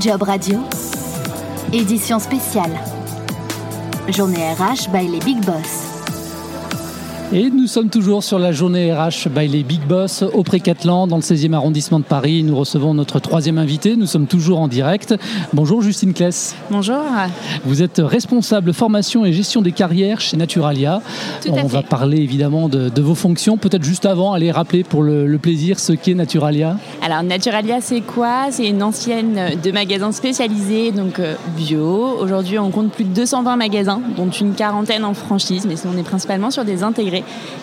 Job Radio, édition spéciale. Journée RH by les Big Boss. Et nous sommes toujours sur la journée RH by les Big Boss au Précatelan, dans le 16e arrondissement de Paris. Nous recevons notre troisième invité. Nous sommes toujours en direct. Bonjour Justine Kless. Bonjour. Vous êtes responsable formation et gestion des carrières chez Naturalia. Tout à On va parler évidemment de, de vos fonctions. Peut-être juste avant, aller rappeler pour le, le plaisir ce qu'est Naturalia. Alors Naturalia, c'est quoi? C'est une ancienne de magasins spécialisés, donc euh, bio. Aujourd'hui, on compte plus de 220 magasins, dont une quarantaine en franchise, mais on est principalement sur des intégrés.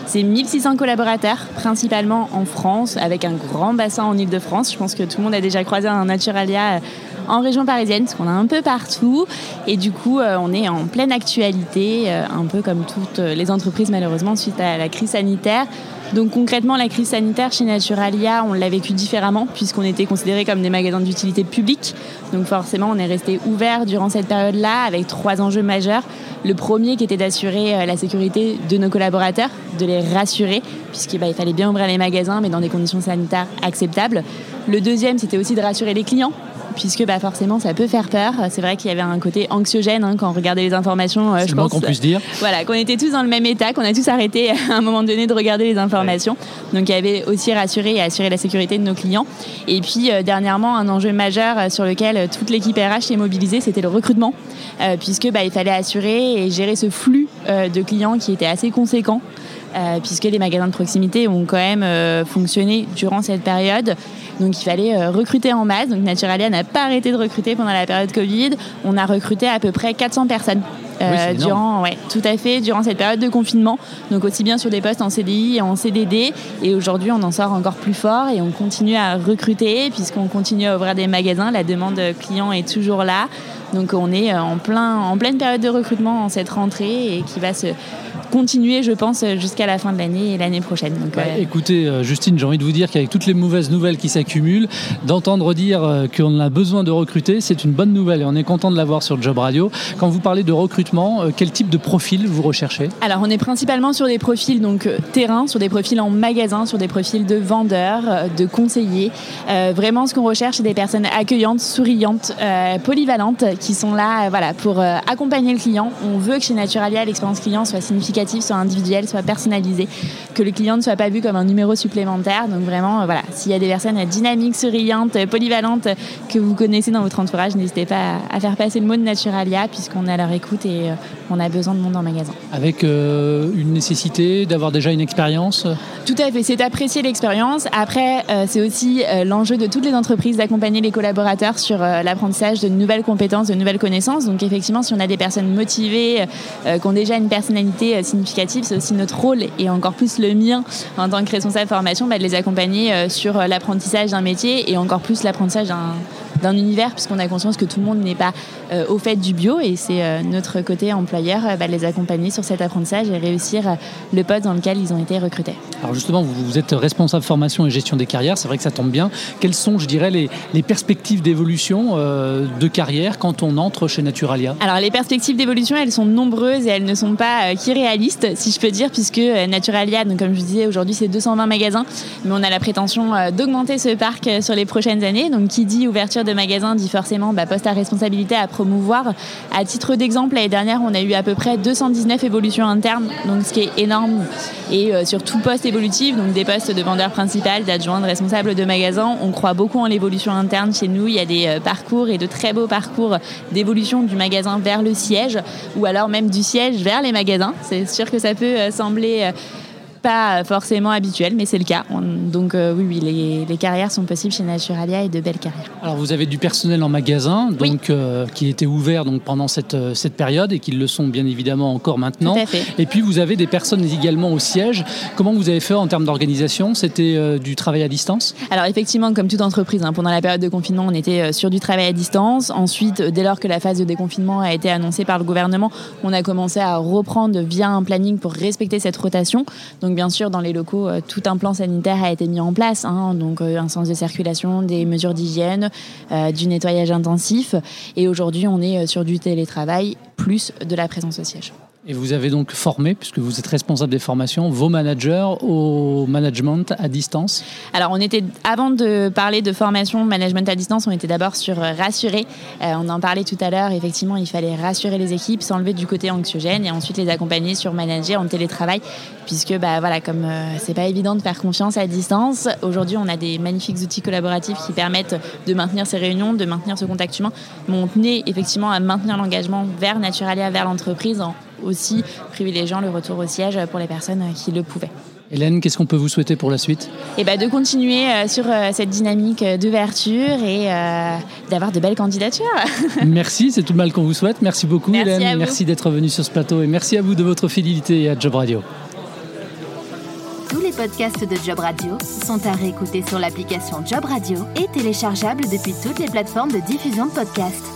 C'est 1600 collaborateurs, principalement en France, avec un grand bassin en Ile-de-France. Je pense que tout le monde a déjà croisé un Naturalia euh, en région parisienne, parce qu'on a un peu partout. Et du coup, euh, on est en pleine actualité, euh, un peu comme toutes euh, les entreprises, malheureusement, suite à la crise sanitaire. Donc concrètement, la crise sanitaire chez Naturalia, on l'a vécu différemment puisqu'on était considérés comme des magasins d'utilité publique. Donc forcément, on est resté ouvert durant cette période-là avec trois enjeux majeurs. Le premier qui était d'assurer la sécurité de nos collaborateurs, de les rassurer puisqu'il bah, fallait bien ouvrir les magasins mais dans des conditions sanitaires acceptables. Le deuxième, c'était aussi de rassurer les clients puisque bah, forcément ça peut faire peur. C'est vrai qu'il y avait un côté anxiogène hein, quand on regardait les informations. euh, je pense, qu'on puisse dire. voilà, qu'on était tous dans le même état, qu'on a tous arrêté à un moment donné de regarder les informations. Donc il y avait aussi rassuré et assurer la sécurité de nos clients. Et puis euh, dernièrement, un enjeu majeur euh, sur lequel toute l'équipe RH s'est mobilisée, c'était le recrutement, puisque bah, il fallait assurer et gérer ce flux de clients qui était assez conséquent. Euh, puisque les magasins de proximité ont quand même euh, fonctionné durant cette période. Donc il fallait euh, recruter en masse. Donc Naturalia n'a pas arrêté de recruter pendant la période Covid. On a recruté à peu près 400 personnes. Oui, durant, ouais, tout à fait, durant cette période de confinement. Donc aussi bien sur des postes en CDI et en CDD. Et aujourd'hui, on en sort encore plus fort et on continue à recruter puisqu'on continue à ouvrir des magasins. La demande client est toujours là. Donc on est en, plein, en pleine période de recrutement en cette rentrée et qui va se continuer, je pense, jusqu'à la fin de l'année et l'année prochaine. Donc, Bah, euh, écoutez, euh, Justine, j'ai envie de vous dire qu'avec toutes les mauvaises nouvelles qui s'accumulent, d'entendre dire euh, qu'on a besoin de recruter, c'est une bonne nouvelle et on est content de l'avoir sur Job Radio. Quand vous parlez de recrutement, quel type de profil vous recherchez? Alors, on est principalement sur des profils donc terrain, sur des profils en magasin, sur des profils de vendeurs, de conseillers. Euh, vraiment, ce qu'on recherche, c'est des personnes accueillantes, souriantes, euh, polyvalentes, qui sont là, voilà, pour accompagner le client. On veut que chez Naturalia, l'expérience client soit significative, soit individuelle, soit personnalisée, que le client ne soit pas vu comme un numéro supplémentaire. Donc vraiment, euh, voilà, s'il y a des personnes dynamiques, souriantes, polyvalentes que vous connaissez dans votre entourage, n'hésitez pas à, à faire passer le mot de Naturalia, puisqu'on est à leur écoute et euh, on a besoin de monde en magasin. Avec euh, une nécessité d'avoir déjà une expérience? Tout à fait, c'est apprécier l'expérience. Après, euh, c'est aussi euh, l'enjeu de toutes les entreprises d'accompagner les collaborateurs sur l'apprentissage de nouvelles compétences, de nouvelles connaissances. Donc effectivement, si on a des personnes motivées, qui ont déjà une personnalité significative, c'est aussi notre rôle et encore plus le mien en tant que responsable formation, bah, de les accompagner sur l'apprentissage d'un métier et encore plus l'apprentissage d'un d'un univers puisqu'on a conscience que tout le monde n'est pas au fait du bio et c'est notre côté employeur euh, bah, les accompagner sur cet apprentissage et réussir euh, le poste dans lequel ils ont été recrutés. Alors justement, vous, vous êtes responsable formation et gestion des carrières, c'est vrai que ça tombe bien. Quelles sont, je dirais, les, les perspectives d'évolution euh, de carrière quand on entre chez Naturalia? Alors les perspectives d'évolution, elles sont nombreuses et elles ne sont pas euh, qu'irréalistes, si je peux dire, puisque Naturalia, donc comme je vous disais, aujourd'hui c'est 220 magasins, mais on a la prétention d'augmenter ce parc sur les prochaines années. Donc qui dit ouverture de magasins dit forcément bah, poste à responsabilité à promouvoir. À titre d'exemple, l'année dernière, on a eu à peu près 219 évolutions internes, donc ce qui est énorme. Et euh, sur tout poste évolutif, donc des postes de vendeur principal, d'adjoint, de responsable de magasin, on croit beaucoup en l'évolution interne chez nous. Il y a des euh, parcours et de très beaux parcours d'évolution du magasin vers le siège, ou alors même du siège vers les magasins. C'est sûr que ça peut euh, sembler pas forcément habituel, mais c'est le cas. On- donc euh, oui, oui, les, les carrières sont possibles chez Naturalia et de belles carrières. Alors vous avez du personnel en magasin, donc euh, qui était ouvert donc pendant cette, euh, cette période et qui le sont bien évidemment encore maintenant. Tout à fait. Et puis vous avez des personnes également au siège. Comment vous avez fait en termes d'organisation? C'était du travail à distance? Alors effectivement, comme toute entreprise, hein, pendant la période de confinement, on était sur du travail à distance. Ensuite, dès lors que la phase de déconfinement a été annoncée par le gouvernement, on a commencé à reprendre via un planning pour respecter cette rotation. Donc bien sûr, dans les locaux, euh, tout un plan sanitaire a été mis en place. hein. donc euh, un sens de circulation, des mesures d'hygiène, euh, du nettoyage intensif. Et aujourd'hui, on est sur du télétravail plus de la présence au siège. Et vous avez donc formé, puisque vous êtes responsable des formations, vos managers au management à distance Alors, on était, avant de parler de formation management à distance, on était d'abord sur rassurer. Euh, on en parlait tout à l'heure, effectivement, il fallait rassurer les équipes, s'enlever du côté anxiogène et ensuite les accompagner sur manager en télétravail, puisque, bah, voilà, comme euh, c'est pas évident de faire confiance à distance, aujourd'hui, on a des magnifiques outils collaboratifs qui permettent de maintenir ces réunions, de maintenir ce contact humain. Mais on tenait effectivement à maintenir l'engagement vers Naturalia, vers l'entreprise en aussi privilégiant le retour au siège pour les personnes qui le pouvaient. Hélène, qu'est-ce qu'on peut vous souhaiter pour la suite? Et eh ben, De continuer euh, sur euh, cette dynamique d'ouverture et euh, d'avoir de belles candidatures. merci, c'est tout le mal qu'on vous souhaite. Merci beaucoup Hélène, merci d'être venue sur ce plateau et merci à vous de votre fidélité à Job Radio. Tous les podcasts de Job Radio sont à réécouter sur l'application Job Radio et téléchargeables depuis toutes les plateformes de diffusion de podcasts.